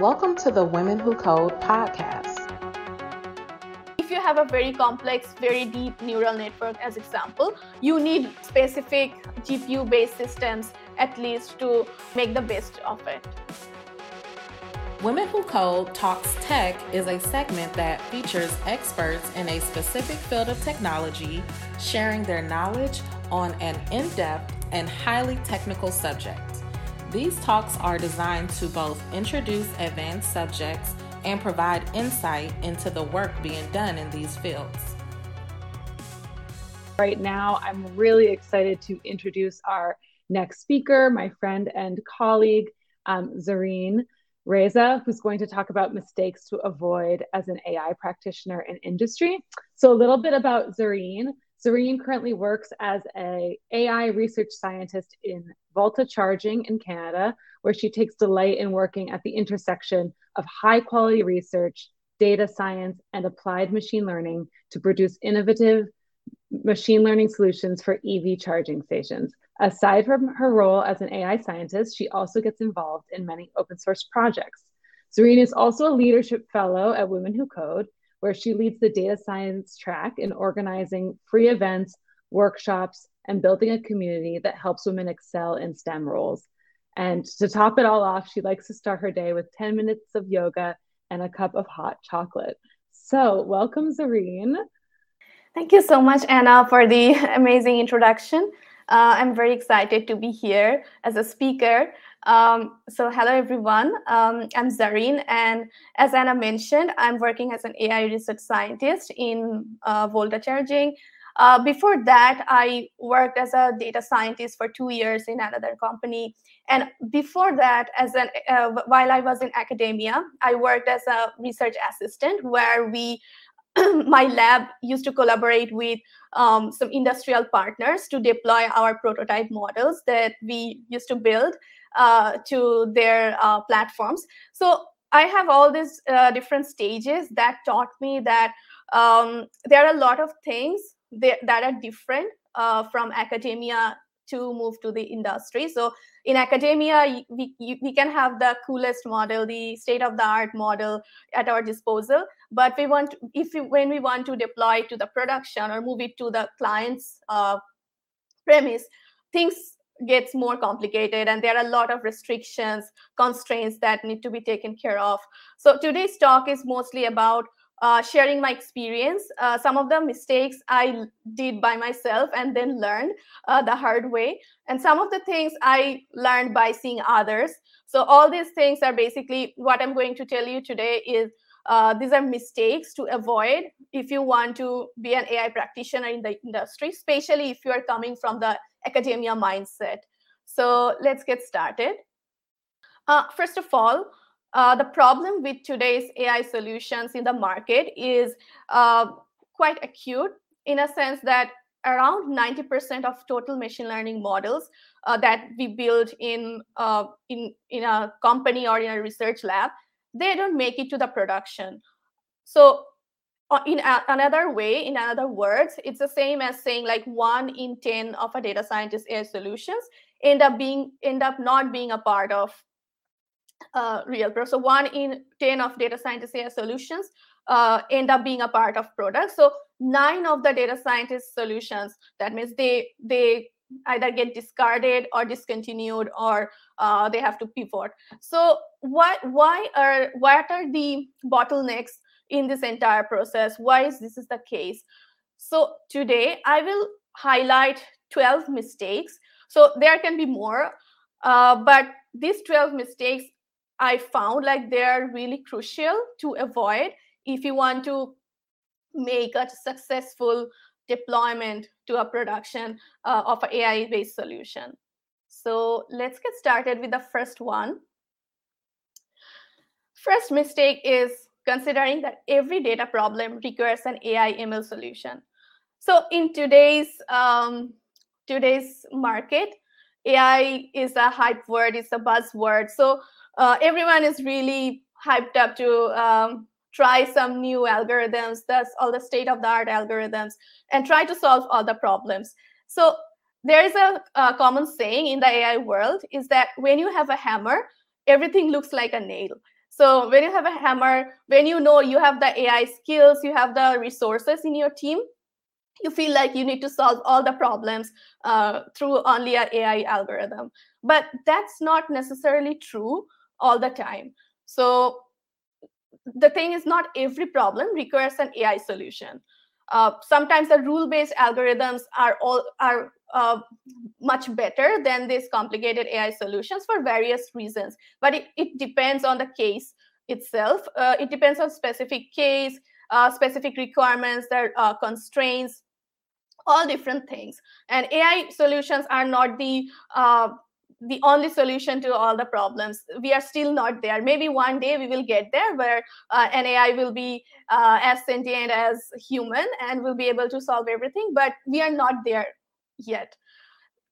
Welcome to the Women Who Code podcast. If you have a very complex, very deep neural network, as example, you need specific GPU-based systems at least to make the best of it. Women Who Code Talks Tech is a segment that features experts in a specific field of technology sharing their knowledge on an in depth and highly technical subject. These talks are designed to both introduce advanced subjects and provide insight into the work being done in these fields. Right now, I'm really excited to introduce our next speaker, my friend and colleague, um, Zarreen Reza, who's going to talk about mistakes to avoid as an AI practitioner in industry. So, a little bit about Zarreen. Zarreen currently works as a AI research scientist in Volta Charging in Canada, where she takes delight in working at the intersection of high quality research, data science, and applied machine learning to produce innovative machine learning solutions for EV charging stations. Aside from her role as an AI scientist, she also gets involved in many open source projects. Zarreen is also a leadership fellow at Women Who Code where she leads the data science track in organizing free events, workshops, and building a community that helps women excel in STEM roles. And to top it all off, she likes to start her day with 10 minutes of yoga and a cup of hot chocolate. So, welcome, Zarreen. Thank you so much, Anna, for the amazing introduction. Uh, I'm very excited to be here as a speaker. Um, so hello everyone, um, I'm Zarreen and as Anna mentioned, I'm working as an AI research scientist in uh, Volta Charging. Uh, before that, I worked as a data scientist for two years in another company. And before that, as an uh, while I was in academia, I worked as a research assistant where we my lab used to collaborate with um, some industrial partners to deploy our prototype models that we used to build uh, to their uh, platforms. So I have all these uh, different stages that taught me that um, there are a lot of things that, are different uh, from academia to move to the industry. So in academia, we, we can have the coolest model, the state of the art model at our disposal. But we want, if we, when we want to deploy to the production or move it to the client's uh, premise, things gets more complicated and there are a lot of restrictions constraints that need to be taken care of so today's talk is mostly about uh, sharing my experience uh, some of the mistakes i did by myself and then learned uh, the hard way and some of the things i learned by seeing others so all these things are basically what i'm going to tell you today is uh, these are mistakes to avoid if you want to be an ai practitioner in the industry especially if you are coming from the academia mindset. So let's get started. Uh, first of all, uh, the problem with today's AI solutions in the market is uh, quite acute in a sense that around 90% of total machine learning models uh, that we build in, uh, in, in a company or in a research lab, they don't make it to the production. So uh, in a, another way, in other words, it's the same as saying like one in 10 of a data scientist AI solutions end up being end up not being a part of uh, real pro. So one in 10 of data scientist AI solutions uh, end up being a part of products. So nine of the data scientist solutions, that means they they either get discarded or discontinued or uh, they have to pivot. So what why are what are the bottlenecks in this entire process. Why is this is the case? So today I will highlight 12 mistakes. So there can be more, uh, but these 12 mistakes I found like they're really crucial to avoid if you want to make a successful deployment to a production uh, of an AI-based solution. So let's get started with the first one. First mistake is considering that every data problem requires an AI ML solution. So in today's um, today's market, AI is a hype word, it's a buzzword. So uh, everyone is really hyped up to um, try some new algorithms, that's all the state of the art algorithms, and try to solve all the problems. So there is a, a common saying in the AI world is that when you have a hammer, everything looks like a nail. So when you have a hammer, when you know you have the AI skills, you have the resources in your team, you feel like you need to solve all the problems uh, through only an AI algorithm. But that's not necessarily true all the time. So the thing is not every problem requires an AI solution. Uh, sometimes the rule-based algorithms are all are uh, much better than these complicated AI solutions for various reasons. But it, it depends on the case itself. Uh, it depends on specific case, uh, specific requirements, their uh, constraints, all different things. And AI solutions are not the uh, the only solution to all the problems. We are still not there. Maybe one day we will get there where uh, an AI will be uh, as sentient as human and will be able to solve everything, but we are not there yet.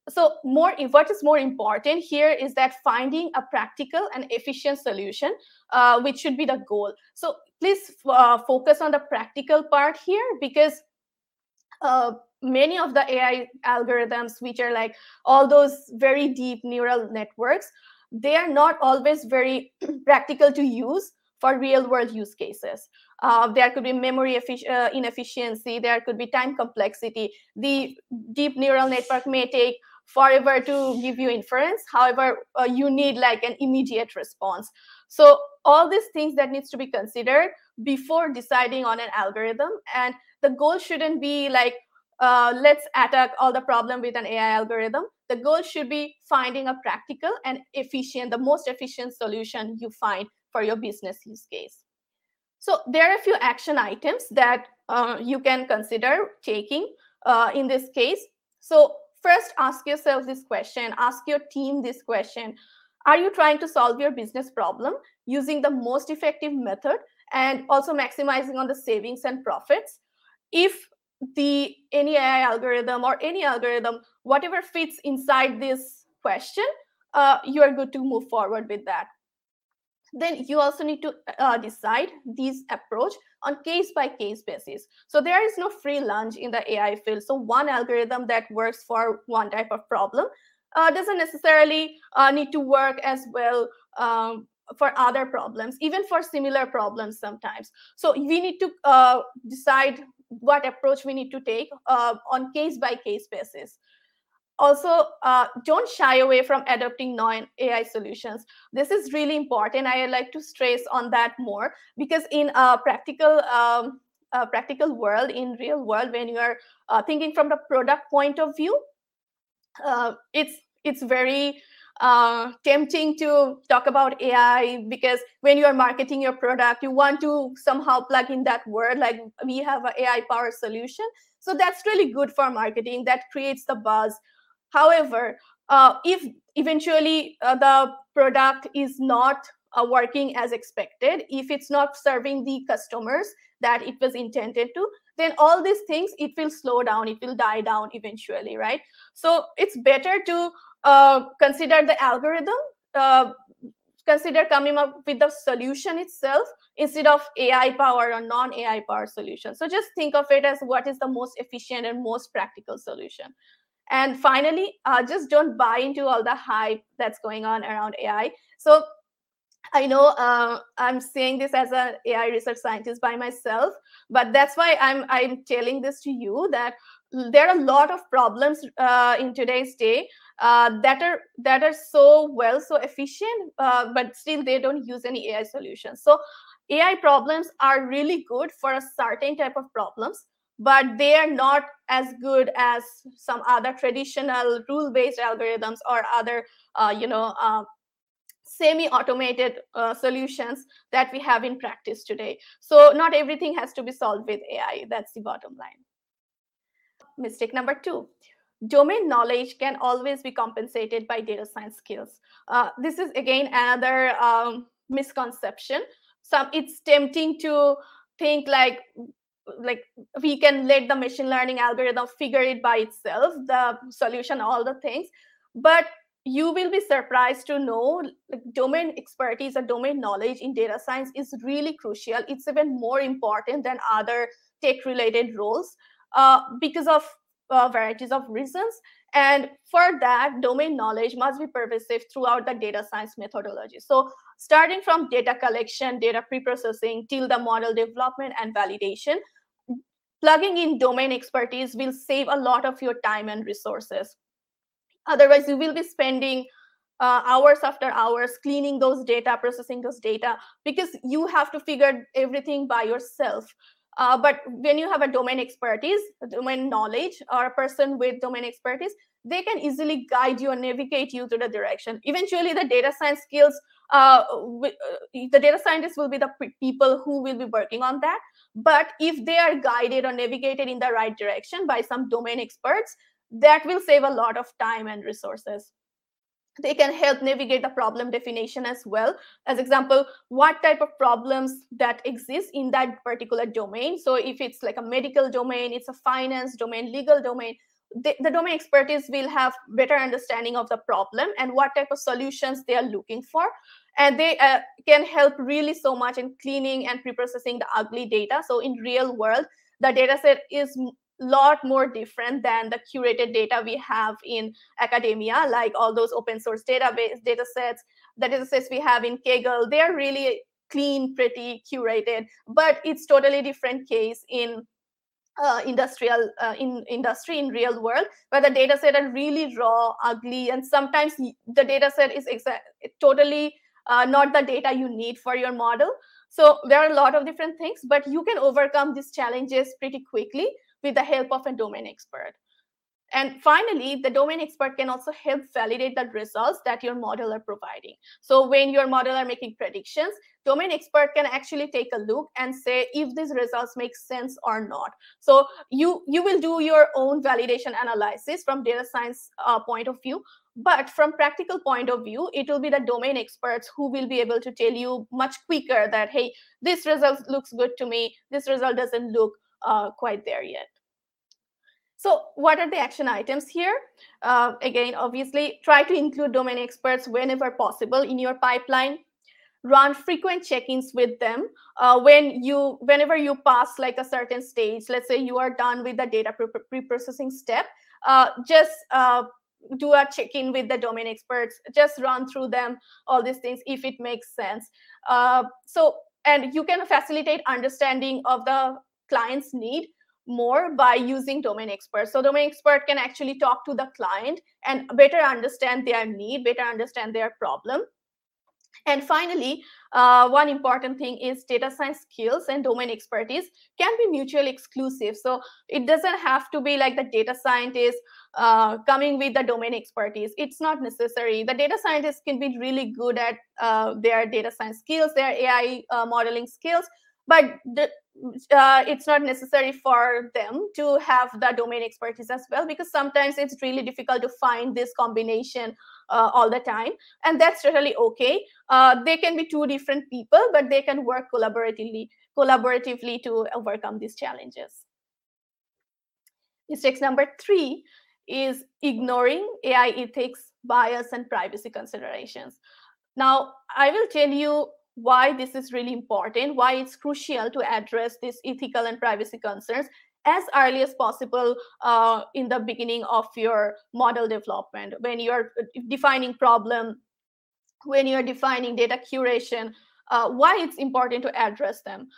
So more, what is more important here is that finding a practical and efficient solution, uh, which should be the goal. So please uh, focus on the practical part here because uh, many of the AI algorithms, which are like all those very deep neural networks, they are not always very practical to use for real world use cases. Uh, there could be memory uh, inefficiency, there could be time complexity. The deep neural network may take forever to give you inference. However, uh, you need like an immediate response. So all these things that needs to be considered before deciding on an algorithm. And the goal shouldn't be like, uh, let's attack all the problem with an AI algorithm. The goal should be finding a practical and efficient, the most efficient solution you find for your business use case. So there are a few action items that uh, you can consider taking uh, in this case. So first ask yourself this question, ask your team this question. Are you trying to solve your business problem using the most effective method and also maximizing on the savings and profits? If the any AI algorithm or any algorithm, whatever fits inside this question, uh, you are good to move forward with that. Then you also need to uh, decide these approach on case by case basis. So there is no free lunch in the AI field. So one algorithm that works for one type of problem uh, doesn't necessarily uh, need to work as well um, for other problems, even for similar problems sometimes. So we need to uh, decide what approach we need to take uh, on case by case basis. Also uh, don't shy away from adopting non-ai solutions. This is really important i like to stress on that more because in a practical um, a practical world in real world when you are uh, thinking from the product point of view uh, it's it's very uh, tempting to talk about AI because when you are marketing your product, you want to somehow plug in that word like we have an AI power solution. So that's really good for marketing. That creates the buzz. However, uh, if eventually uh, the product is not uh, working as expected, if it's not serving the customers that it was intended to, then all these things it will slow down, it will die down eventually, right? So it's better to uh, consider the algorithm, uh, consider coming up with the solution itself instead of AI power or non AI power solution. So just think of it as what is the most efficient and most practical solution. And finally, uh, just don't buy into all the hype that's going on around AI. So I know uh, I'm saying this as an AI research scientist by myself, but that's why I'm I'm telling this to you that there are a lot of problems uh, in today's day uh, that are that are so well so efficient, uh, but still they don't use any AI solutions. So AI problems are really good for a certain type of problems, but they are not as good as some other traditional rule-based algorithms or other uh, you know uh, semi-automated uh, solutions that we have in practice today. So not everything has to be solved with AI. That's the bottom line. Mistake number two. Domain knowledge can always be compensated by data science skills. Uh, this is again another um, misconception. Some it's tempting to think like like we can let the machine learning algorithm figure it by itself, the solution, all the things. But you will be surprised to know like, domain expertise or domain knowledge in data science is really crucial. It's even more important than other tech related roles uh, because of uh, varieties of reasons. And for that, domain knowledge must be pervasive throughout the data science methodology. So starting from data collection, data pre-processing, till the model development and validation, plugging in domain expertise will save a lot of your time and resources. Otherwise, you will be spending uh, hours after hours cleaning those data, processing those data, because you have to figure everything by yourself. Uh, but when you have a domain expertise, domain knowledge, or a person with domain expertise, they can easily guide you and navigate you to the direction. Eventually, the data science skills, uh, uh, the data scientists will be the people who will be working on that. But if they are guided or navigated in the right direction by some domain experts, that will save a lot of time and resources they can help navigate the problem definition as well. As example what type of problems that exist in that particular domain. So if it's like a medical domain it's a finance domain legal domain the, the domain expertise will have better understanding of the problem and what type of solutions they are looking for. And they uh, can help really so much in cleaning and pre-processing the ugly data. So in real world the data set is lot more different than the curated data we have in academia, like all those open source database data sets, the data sets we have in Kaggle, they're really clean, pretty, curated, but it's totally different case in uh, industrial uh, in industry in real world where the data set are really raw ugly and sometimes the data set is exa- totally uh, not the data you need for your model. So there are a lot of different things but you can overcome these challenges pretty quickly with the help of a domain expert. And finally, the domain expert can also help validate the results that your model are providing. So when your model are making predictions, domain expert can actually take a look and say if these results make sense or not. So you, you will do your own validation analysis from data science uh, point of view, but from practical point of view, it will be the domain experts who will be able to tell you much quicker that, hey, this result looks good to me, this result doesn't look uh, quite there yet. So what are the action items here? Uh, again, obviously, try to include domain experts whenever possible in your pipeline. Run frequent check-ins with them uh, when you, whenever you pass like a certain stage. Let's say you are done with the data pre-processing step. Uh, just uh, do a check-in with the domain experts. Just run through them, all these things, if it makes sense. Uh, so, and you can facilitate understanding of the client's need more by using domain experts. So domain expert can actually talk to the client and better understand their need, better understand their problem. And finally, uh, one important thing is data science skills and domain expertise can be mutually exclusive. So it doesn't have to be like the data scientist uh, coming with the domain expertise. It's not necessary. The data scientists can be really good at uh, their data science skills, their AI uh, modeling skills, but the, uh, it's not necessary for them to have the domain expertise as well because sometimes it's really difficult to find this combination uh, all the time and that's totally okay. Uh, they can be two different people but they can work collaboratively collaboratively to overcome these challenges. Mistakes number three is ignoring ai ethics bias and privacy considerations. Now i will tell you why this is really important, why it's crucial to address these ethical and privacy concerns as early as possible uh, in the beginning of your model development. When you're uh, defining problem when you're defining data curation uh, why it's important to address them.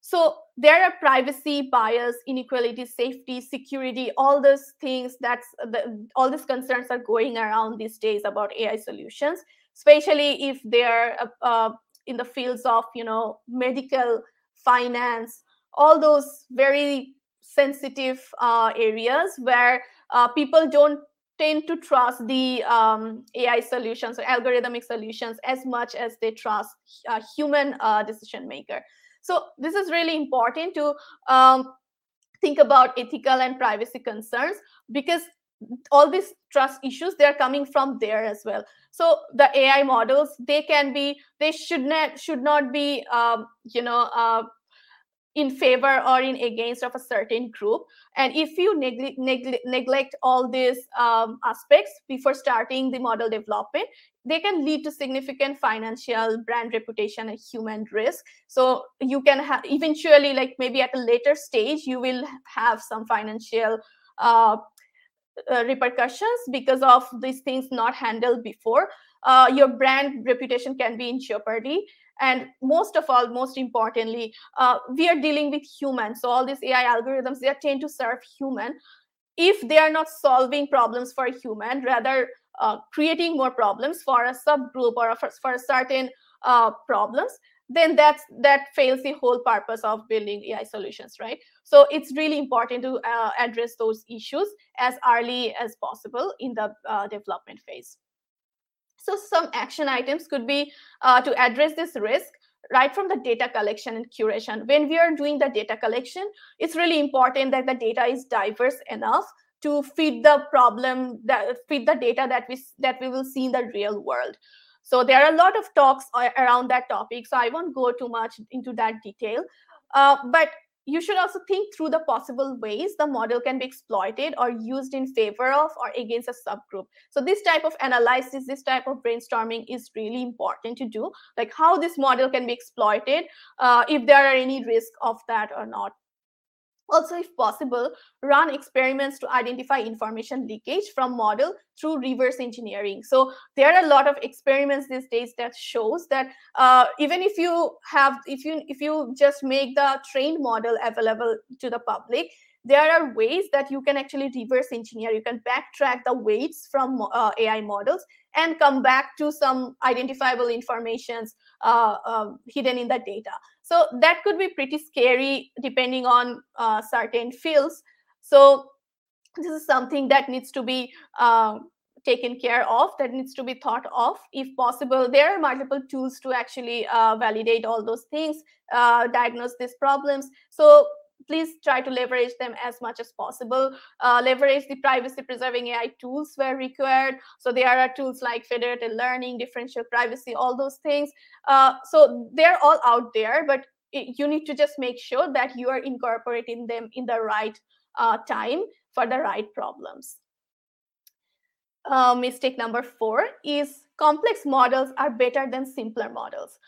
So there are privacy bias inequality safety security all those things that's the, all these concerns are going around these days about ai solutions especially if they're uh, uh in the fields of you know medical finance all those very sensitive uh, areas where uh, people don't tend to trust the um, ai solutions or algorithmic solutions as much as they trust a human uh, decision maker. So this is really important to um, think about ethical and privacy concerns because all these trust issues they're coming from there as well. So the ai models they can be they should not should not be um, you know uh, in favor or in against of a certain group. And if you neg- neg- neglect all these um, aspects before starting the model development they can lead to significant financial brand reputation and human risk. So you can have eventually like maybe at a later stage you will have some financial uh, uh, repercussions because of these things not handled before uh, your brand reputation can be in jeopardy. And most of all most importantly uh, we are dealing with humans. So all these ai algorithms they tend to serve human. If they are not solving problems for human rather uh, creating more problems for a subgroup or for, for certain uh, problems then that's that fails the whole purpose of building ai solutions right so it's really important to uh, address those issues as early as possible in the uh, development phase so some action items could be uh, to address this risk right from the data collection and curation. When we are doing the data collection, it's really important that the data is diverse enough to feed the problem that feed the data that we that we will see in the real world. So there are a lot of talks around that topic. So I won't go too much into that detail. Uh, but you should also think through the possible ways the model can be exploited or used in favor of or against a subgroup. So this type of analysis, this type of brainstorming is really important to do, like how this model can be exploited, uh, if there are any risk of that or not. Also, if possible, run experiments to identify information leakage from model through reverse engineering. So there are a lot of experiments these days that shows that uh, even if you have, if you if you just make the trained model available to the public, there are ways that you can actually reverse engineer. You can backtrack the weights from uh, AI models and come back to some identifiable informations uh, um, hidden in the data. So that could be pretty scary depending on uh, certain fields. So this is something that needs to be uh, taken care of, that needs to be thought of. If possible, there are multiple tools to actually uh, validate all those things, uh, diagnose these problems. So please try to leverage them as much as possible. Uh, leverage the privacy preserving AI tools where required. So there are tools like federated learning, differential privacy, all those things. Uh, so they're all out there, but you need to just make sure that you are incorporating them in the right uh, time for the right problems. Uh, mistake number four is complex models are better than simpler models.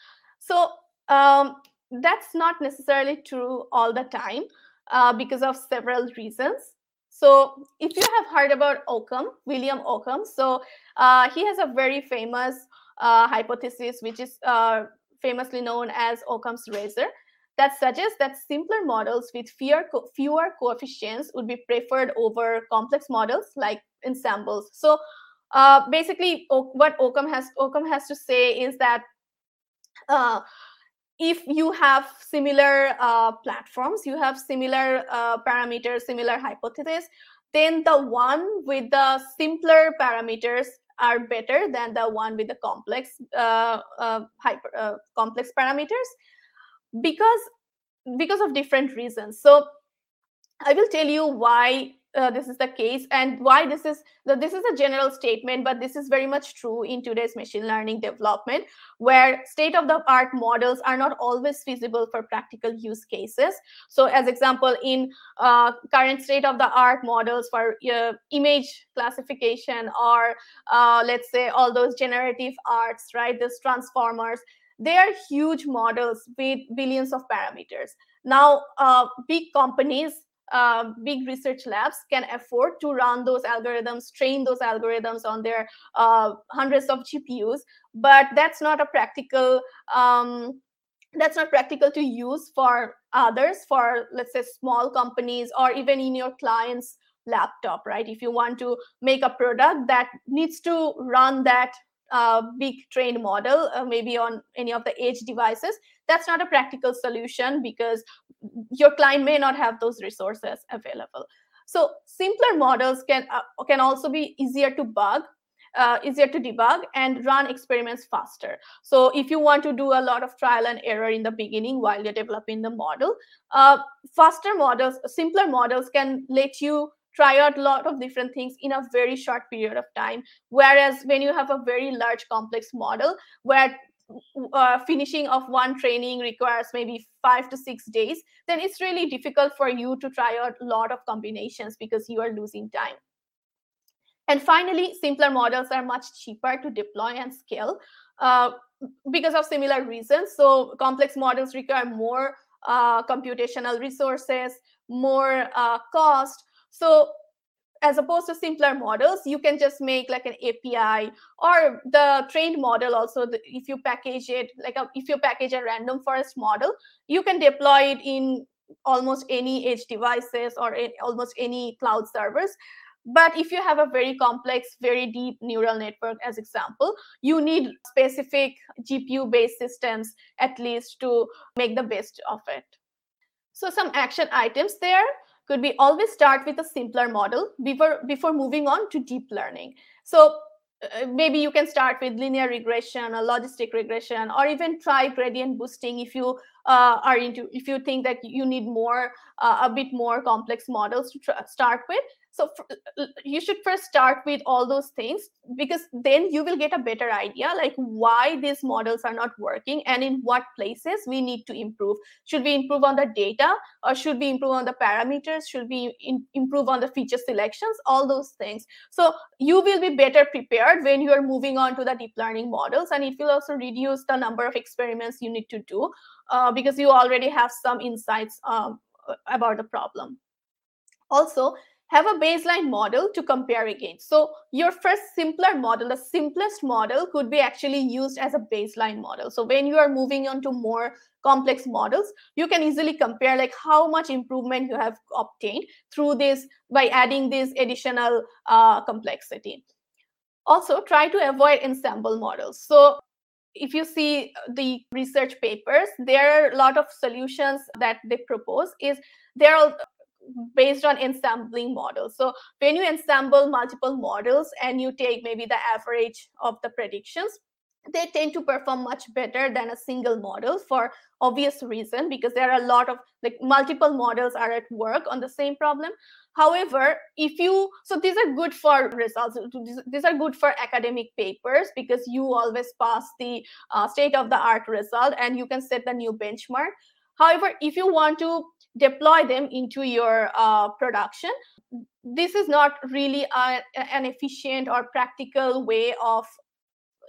So um, that's not necessarily true all the time uh, because of several reasons. So if you have heard about Occam, William Occam, so uh, he has a very famous uh, hypothesis, which is uh, famously known as Occam's razor, that suggests that simpler models with fewer, co fewer coefficients would be preferred over complex models like ensembles. So uh, basically, what Occam has Occam has to say is that uh, if you have similar uh, platforms, you have similar uh, parameters, similar hypotheses, then the one with the simpler parameters are better than the one with the complex uh, uh hyper uh, complex parameters because because of different reasons. So I will tell you why uh, this is the case and why this is the, this is a general statement but this is very much true in today's machine learning development where state of the art models are not always feasible for practical use cases. So as example in uh, current state of the art models for uh, image classification or uh, let's say all those generative arts right those transformers they are huge models with billions of parameters. Now uh, big companies uh, big research labs can afford to run those algorithms, train those algorithms on their uh, hundreds of GPUs, but that's not a practical. Um, that's not practical to use for others, for let's say small companies or even in your client's laptop, right? If you want to make a product that needs to run that uh, big trained model, uh, maybe on any of the edge devices, that's not a practical solution because your client may not have those resources available. So simpler models can uh, can also be easier to bug, uh, easier to debug, and run experiments faster. So if you want to do a lot of trial and error in the beginning while you're developing the model, uh, faster models, simpler models can let you try out a lot of different things in a very short period of time. Whereas when you have a very large complex model where uh, finishing of one training requires maybe five to six days, then it's really difficult for you to try out a lot of combinations because you are losing time. And finally, simpler models are much cheaper to deploy and scale uh, because of similar reasons. So complex models require more uh, computational resources, more uh, cost. So as opposed to simpler models, you can just make like an API or the trained model also, the, if you package it, like a, if you package a random forest model, you can deploy it in almost any edge devices or in almost any cloud servers. But if you have a very complex, very deep neural network, as example, you need specific GPU-based systems at least to make the best of it. So some action items there could we always start with a simpler model before before moving on to deep learning? So uh, maybe you can start with linear regression or logistic regression or even try gradient boosting if you uh, are into if you think that you need more uh, a bit more complex models to start with so you should first start with all those things because then you will get a better idea like why these models are not working and in what places we need to improve. Should we improve on the data or should we improve on the parameters? Should we in, improve on the feature selections? All those things. So you will be better prepared when you are moving on to the deep learning models and it will also reduce the number of experiments you need to do uh, because you already have some insights um, about the problem. Also have a baseline model to compare against. So your first simpler model, the simplest model could be actually used as a baseline model. So when you are moving on to more complex models, you can easily compare like how much improvement you have obtained through this by adding this additional uh, complexity. Also try to avoid ensemble models. So if you see the research papers, there are a lot of solutions that they propose is there are based on ensembling models. So when you ensemble multiple models and you take maybe the average of the predictions, they tend to perform much better than a single model for obvious reason because there are a lot of like multiple models are at work on the same problem. However if you so these are good for results. These are good for academic papers because you always pass the uh, state of the art result and you can set the new benchmark. However if you want to deploy them into your uh, production. This is not really a, an efficient or practical way of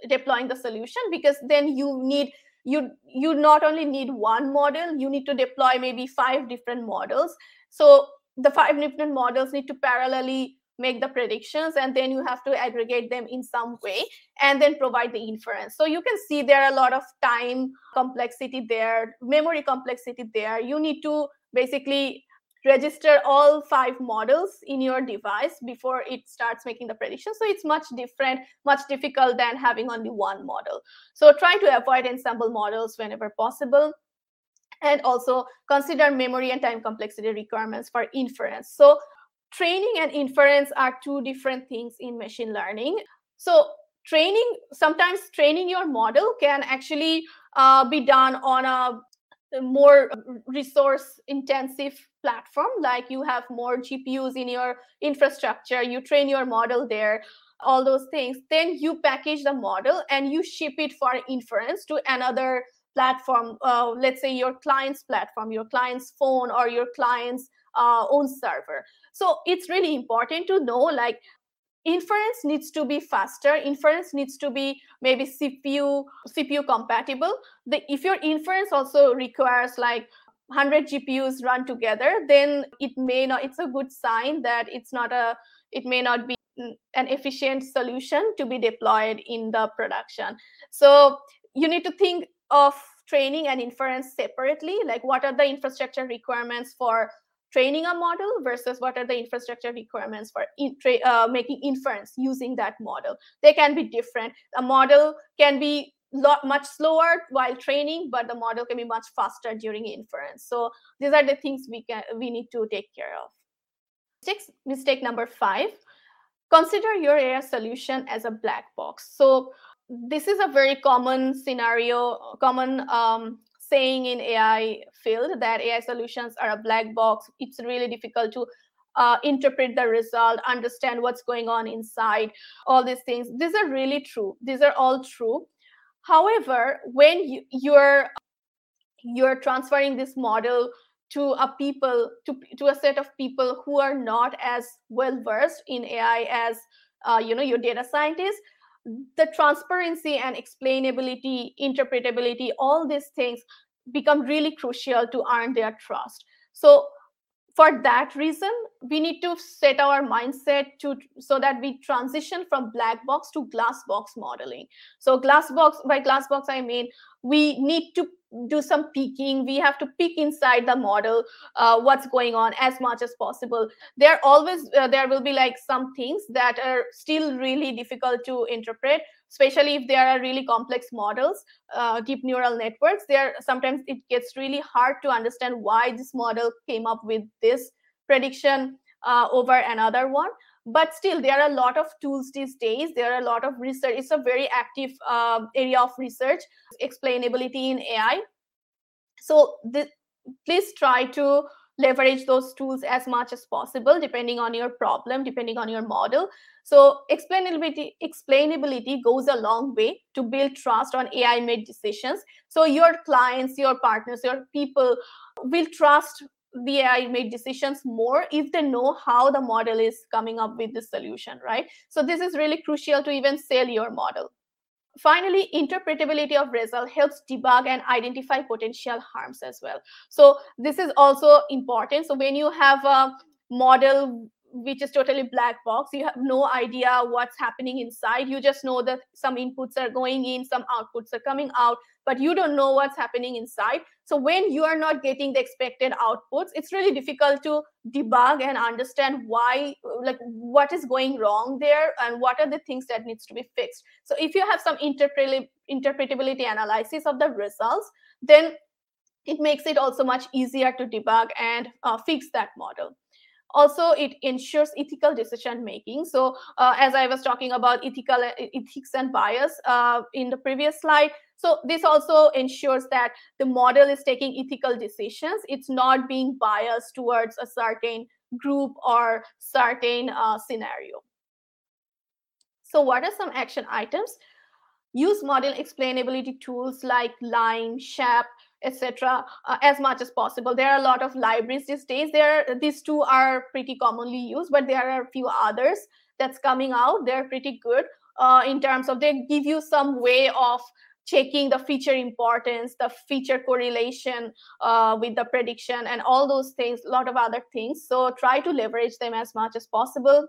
deploying the solution because then you need you you not only need one model you need to deploy maybe five different models. So the five different models need to parallelly make the predictions and then you have to aggregate them in some way and then provide the inference. So you can see there are a lot of time complexity there memory complexity there. You need to basically register all five models in your device before it starts making the prediction. So it's much different much difficult than having only one model. So try to avoid ensemble models whenever possible. And also consider memory and time complexity requirements for inference. So training and inference are two different things in machine learning. So training, sometimes training your model can actually uh, be done on a more resource intensive platform like you have more gpus in your infrastructure you train your model there all those things then you package the model and you ship it for inference to another platform uh, let's say your client's platform your client's phone or your client's uh, own server. So it's really important to know like inference needs to be faster. Inference needs to be maybe cpu cpu compatible. The, if your inference also requires like 100 gpus run together then it may not it's a good sign that it's not a it may not be an efficient solution to be deployed in the production. So you need to think of training and inference separately. Like what are the infrastructure requirements for training a model versus what are the infrastructure requirements for in uh, making inference using that model. They can be different. A model can be lot much slower while training, but the model can be much faster during inference. So these are the things we can we need to take care of. Mistake, mistake number five, consider your AI solution as a black box. So this is a very common scenario, common um, saying in AI field that AI solutions are a black box. It's really difficult to uh, interpret the result, understand what's going on inside, all these things. These are really true. These are all true. However, when you, you're you're transferring this model to a people to, to a set of people who are not as well versed in AI as uh, you know your data scientists, the transparency and explainability, interpretability, all these things become really crucial to earn their trust. So for that reason we need to set our mindset to so that we transition from black box to glass box modeling. So glass box by glass box i mean we need to do some peeking. We have to peek inside the model uh, what's going on as much as possible. There always uh, there will be like some things that are still really difficult to interpret especially if there are really complex models uh, deep neural networks there sometimes it gets really hard to understand why this model came up with this prediction uh, over another one. But still there are a lot of tools these days. There are a lot of research. It's a very active um, area of research explainability in ai so the, please try to leverage those tools as much as possible depending on your problem depending on your model so explainability explainability goes a long way to build trust on ai made decisions so your clients your partners your people will trust the AI made decisions more if they know how the model is coming up with the solution, right? So this is really crucial to even sell your model. Finally, interpretability of result helps debug and identify potential harms as well. So this is also important. So when you have a model which is totally black box you have no idea what's happening inside you just know that some inputs are going in some outputs are coming out but you don't know what's happening inside so when you are not getting the expected outputs it's really difficult to debug and understand why like what is going wrong there and what are the things that needs to be fixed. So if you have some interpretability analysis of the results then it makes it also much easier to debug and uh, fix that model also it ensures ethical decision making so uh, as i was talking about ethical ethics and bias uh, in the previous slide so this also ensures that the model is taking ethical decisions. It's not being biased towards a certain group or certain uh, scenario. So what are some action items? Use model explainability tools like LIME SHAP etc uh, as much as possible. There are a lot of libraries these days. There these two are pretty commonly used but there are a few others that's coming out. They're pretty good uh, in terms of they give you some way of checking the feature importance the feature correlation uh, with the prediction and all those things a lot of other things. So try to leverage them as much as possible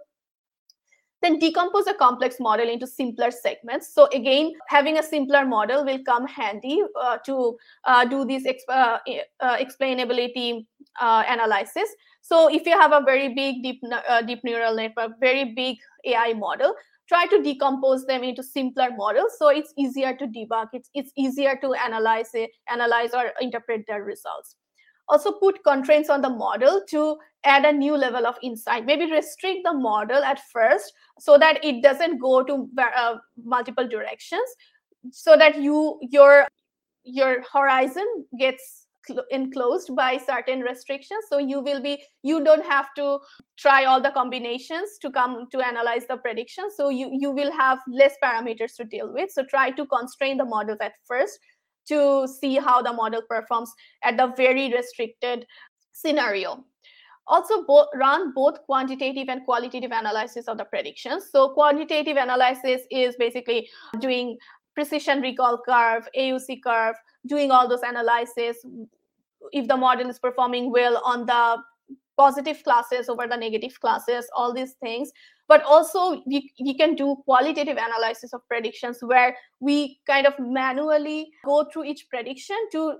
then decompose a complex model into simpler segments. So again, having a simpler model will come handy uh, to uh, do this exp uh, uh explainability uh, analysis. So if you have a very big deep, uh, deep neural network, very big AI model, try to decompose them into simpler models so it's easier to debug, it's, it's easier to analyze it, analyze or interpret their results also put constraints on the model to add a new level of insight. Maybe restrict the model at first so that it doesn't go to uh, multiple directions so that you your your horizon gets enclosed by certain restrictions. So you will be you don't have to try all the combinations to come to analyze the prediction. So you you will have less parameters to deal with. So try to constrain the models at first to see how the model performs at the very restricted scenario. Also run both quantitative and qualitative analysis of the predictions. So quantitative analysis is basically doing precision recall curve, AUC curve, doing all those analysis. If the model is performing well on the positive classes over the negative classes, all these things. But also we, we can do qualitative analysis of predictions where we kind of manually go through each prediction to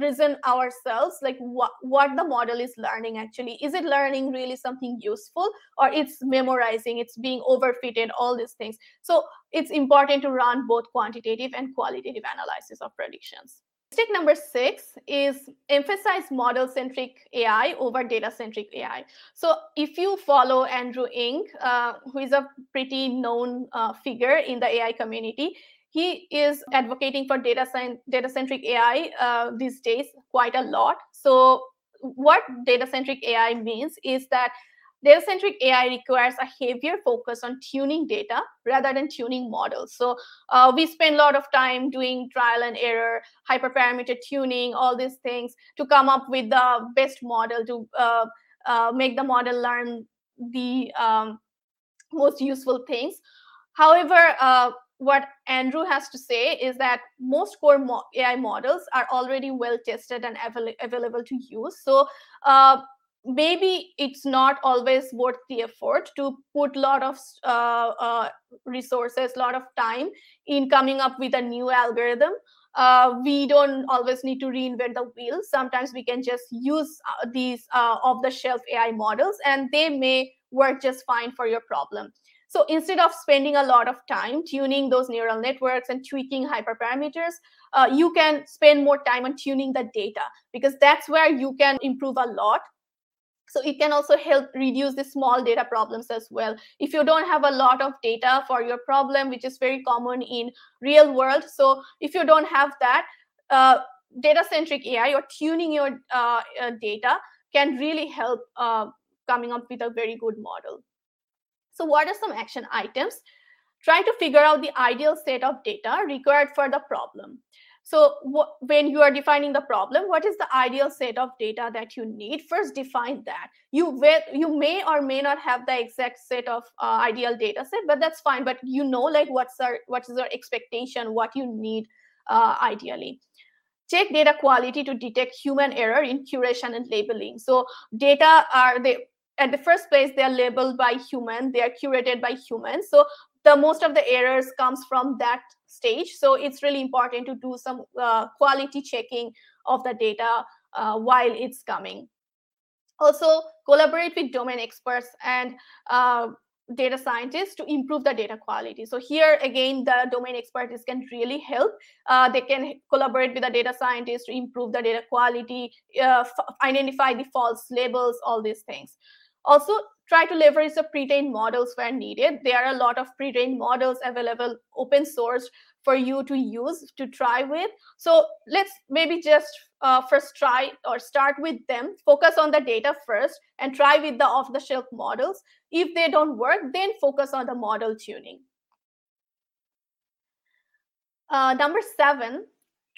reason ourselves like what, what the model is learning actually. Is it learning really something useful or it's memorizing, it's being overfitted, all these things. So it's important to run both quantitative and qualitative analysis of predictions. Mistake number six is emphasize model centric AI over data centric AI. So, if you follow Andrew Ng, uh, who is a pretty known uh, figure in the AI community, he is advocating for data, data centric AI uh, these days quite a lot. So, what data centric AI means is that Data-centric AI requires a heavier focus on tuning data rather than tuning models. So uh, we spend a lot of time doing trial and error, hyperparameter tuning, all these things to come up with the best model to uh, uh, make the model learn the um, most useful things. However, uh, what Andrew has to say is that most core mo AI models are already well tested and avail available to use. So uh, maybe it's not always worth the effort to put a lot of uh, uh, resources, a lot of time in coming up with a new algorithm. Uh, we don't always need to reinvent the wheel. Sometimes we can just use uh, these uh, off-the-shelf AI models, and they may work just fine for your problem. So instead of spending a lot of time tuning those neural networks and tweaking hyperparameters, uh, you can spend more time on tuning the data because that's where you can improve a lot so it can also help reduce the small data problems as well. If you don't have a lot of data for your problem which is very common in real world so if you don't have that uh, data centric ai or tuning your uh, uh, data can really help uh, coming up with a very good model. So what are some action items? Try to figure out the ideal set of data required for the problem so when you are defining the problem, what is the ideal set of data that you need? First, define that. You you may or may not have the exact set of uh, ideal data set, but that's fine. But you know, like what's our what is your expectation, what you need uh, ideally. Check data quality to detect human error in curation and labeling. So data are they at the first place they are labeled by human they are curated by humans so the most of the errors comes from that stage. So it's really important to do some uh, quality checking of the data uh, while it's coming. Also collaborate with domain experts and uh, data scientists to improve the data quality. So here again the domain experts can really help. Uh, they can collaborate with the data scientists to improve the data quality uh, identify the false labels all these things. Also try to leverage the pre-trained models where needed. There are a lot of pre-trained models available open source for you to use to try with. So let's maybe just uh, first try or start with them, focus on the data first and try with the off-the-shelf models. If they don't work, then focus on the model tuning. Uh, number seven,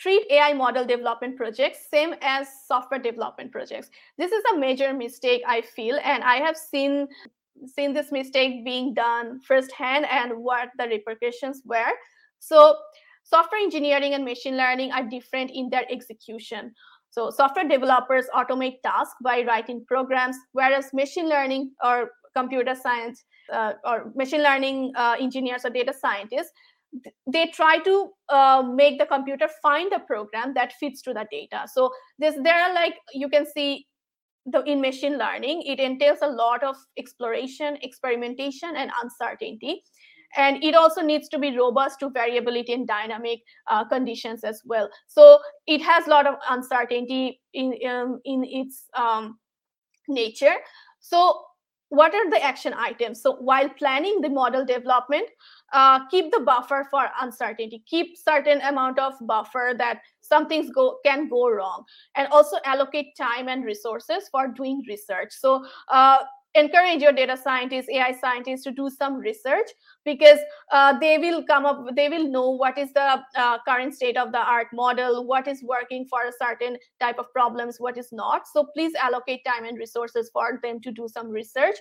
treat AI model development projects same as software development projects. This is a major mistake I feel, and I have seen seen this mistake being done firsthand and what the repercussions were. So software engineering and machine learning are different in their execution. So software developers automate tasks by writing programs, whereas machine learning or computer science uh, or machine learning uh, engineers or data scientists they try to uh, make the computer find a program that fits to the data. So this there are like you can see the in machine learning it entails a lot of exploration experimentation and uncertainty. And it also needs to be robust to variability and dynamic uh, conditions as well. So it has a lot of uncertainty in um, in its um, nature. So what are the action items? So while planning the model development uh, keep the buffer for uncertainty. Keep certain amount of buffer that some things go can go wrong. And also allocate time and resources for doing research. So uh, encourage your data scientists ai scientists to do some research because uh, they will come up they will know what is the uh, current state of the art model what is working for a certain type of problems what is not. So please allocate time and resources for them to do some research.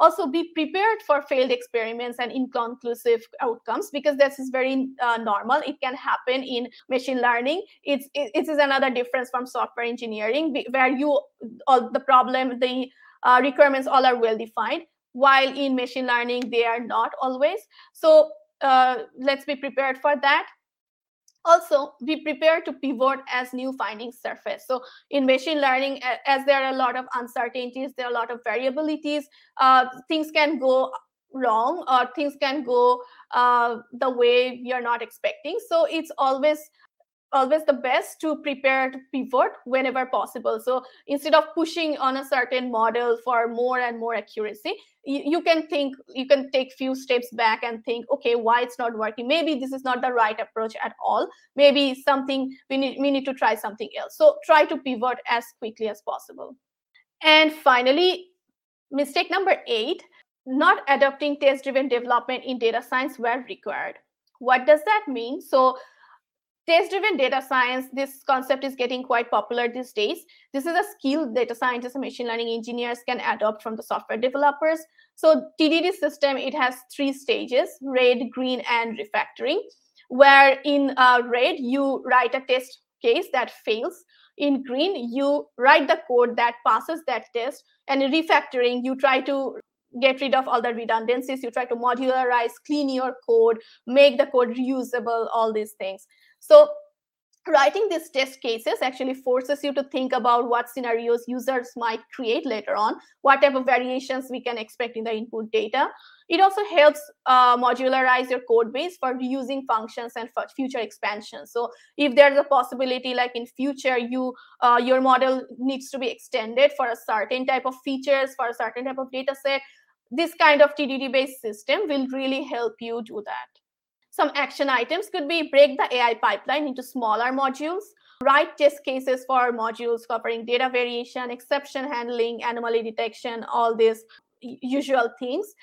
Also be prepared for failed experiments and inconclusive outcomes because this is very uh, normal. It can happen in machine learning. It's it, it is another difference from software engineering where you all the problem the uh, requirements all are well defined while in machine learning they are not always. So uh, let's be prepared for that. Also be prepared to pivot as new findings surface. So in machine learning as there are a lot of uncertainties there are a lot of variabilities uh, things can go wrong or things can go uh, the way you're not expecting. So it's always always the best to prepare to pivot whenever possible. So instead of pushing on a certain model for more and more accuracy you, you can think you can take few steps back and think okay why it's not working? Maybe this is not the right approach at all. Maybe something we need we need to try something else. So try to pivot as quickly as possible. And finally mistake number 8 not adopting test driven development in data science where required. What does that mean? So Test driven data science, this concept is getting quite popular these days. This is a skill data scientists and machine learning engineers can adopt from the software developers. So TDD system, it has three stages, red, green, and refactoring, where in uh, red, you write a test case that fails. in green, you write the code that passes that test. And in refactoring, you try to get rid of all the redundancies. You try to modularize, clean your code, make the code reusable, all these things. So writing these test cases actually forces you to think about what scenarios users might create later on, what type of variations we can expect in the input data. It also helps uh, modularize your code base for reusing functions and for future expansion. So if there's a possibility like in future, you uh, your model needs to be extended for a certain type of features, for a certain type of data set, this kind of TDD-based system will really help you do that. Some action items could be break the AI pipeline into smaller modules, write test cases for modules covering data variation, exception handling, anomaly detection, all these usual things.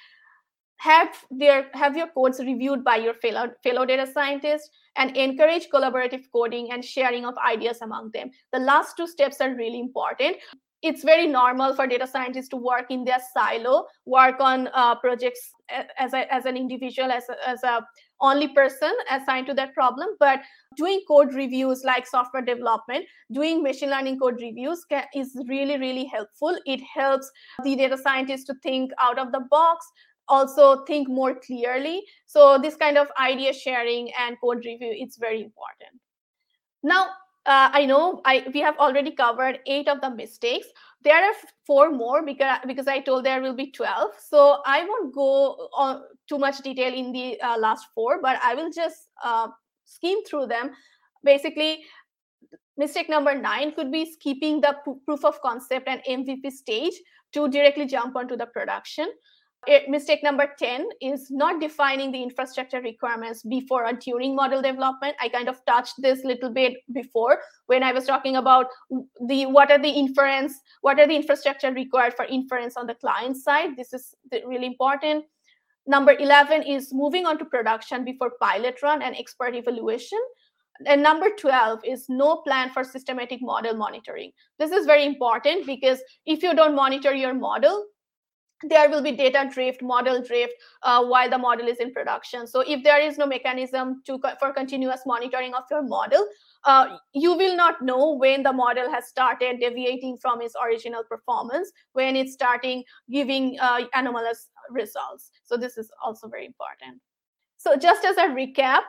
Have their have your codes reviewed by your fellow, fellow data scientists and encourage collaborative coding and sharing of ideas among them. The last two steps are really important it's very normal for data scientists to work in their silo, work on uh, projects as, a, as an individual, as a, as a only person assigned to that problem. But doing code reviews like software development, doing machine learning code reviews can, is really, really helpful. It helps the data scientists to think out of the box, also think more clearly. So this kind of idea sharing and code review, it's very important. Now, uh, I know I we have already covered eight of the mistakes. There are four more because because I told there will be twelve. So I won't go on too much detail in the uh, last four, but I will just uh, skim through them. Basically, mistake number nine could be skipping the proof of concept and MVP stage to directly jump onto the production it, mistake number 10 is not defining the infrastructure requirements before or during model development. I kind of touched this little bit before when I was talking about the what are the inference, what are the infrastructure required for inference on the client side. This is really important. Number 11 is moving on to production before pilot run and expert evaluation. And number 12 is no plan for systematic model monitoring. This is very important because if you don't monitor your model, there will be data drift model drift uh, while the model is in production. So if there is no mechanism to for continuous monitoring of your model uh, you will not know when the model has started deviating from its original performance when it's starting giving uh, anomalous results. So this is also very important. So just as a recap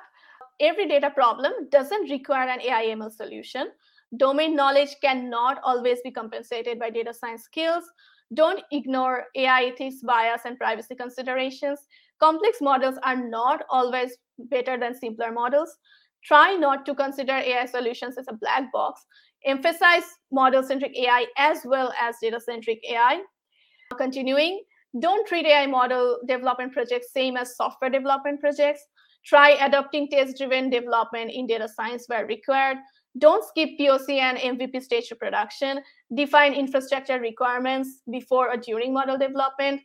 every data problem doesn't require an ai ml solution. Domain knowledge cannot always be compensated by data science skills don't ignore AI ethics, bias, and privacy considerations. Complex models are not always better than simpler models. Try not to consider AI solutions as a black box. Emphasize model centric AI as well as data centric AI. Continuing, don't treat AI model development projects same as software development projects. Try adopting test driven development in data science where required. Don't skip POC and MVP stage to production. Define infrastructure requirements before or during model development.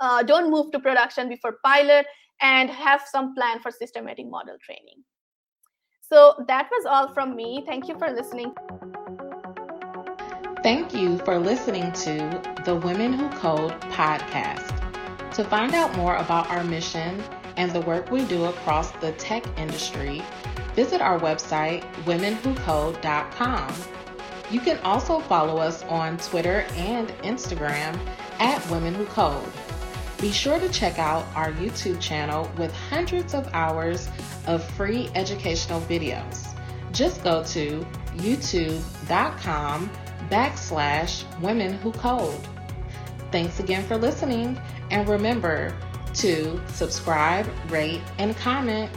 Uh, don't move to production before pilot and have some plan for systematic model training. So that was all from me. Thank you for listening. Thank you for listening to the Women Who Code podcast. To find out more about our mission and the work we do across the tech industry, visit our website, womenwhocode.com. You can also follow us on Twitter and Instagram at Women Who Code. Be sure to check out our YouTube channel with hundreds of hours of free educational videos. Just go to youtube.com backslash women who code. Thanks again for listening, and remember to subscribe, rate, and comment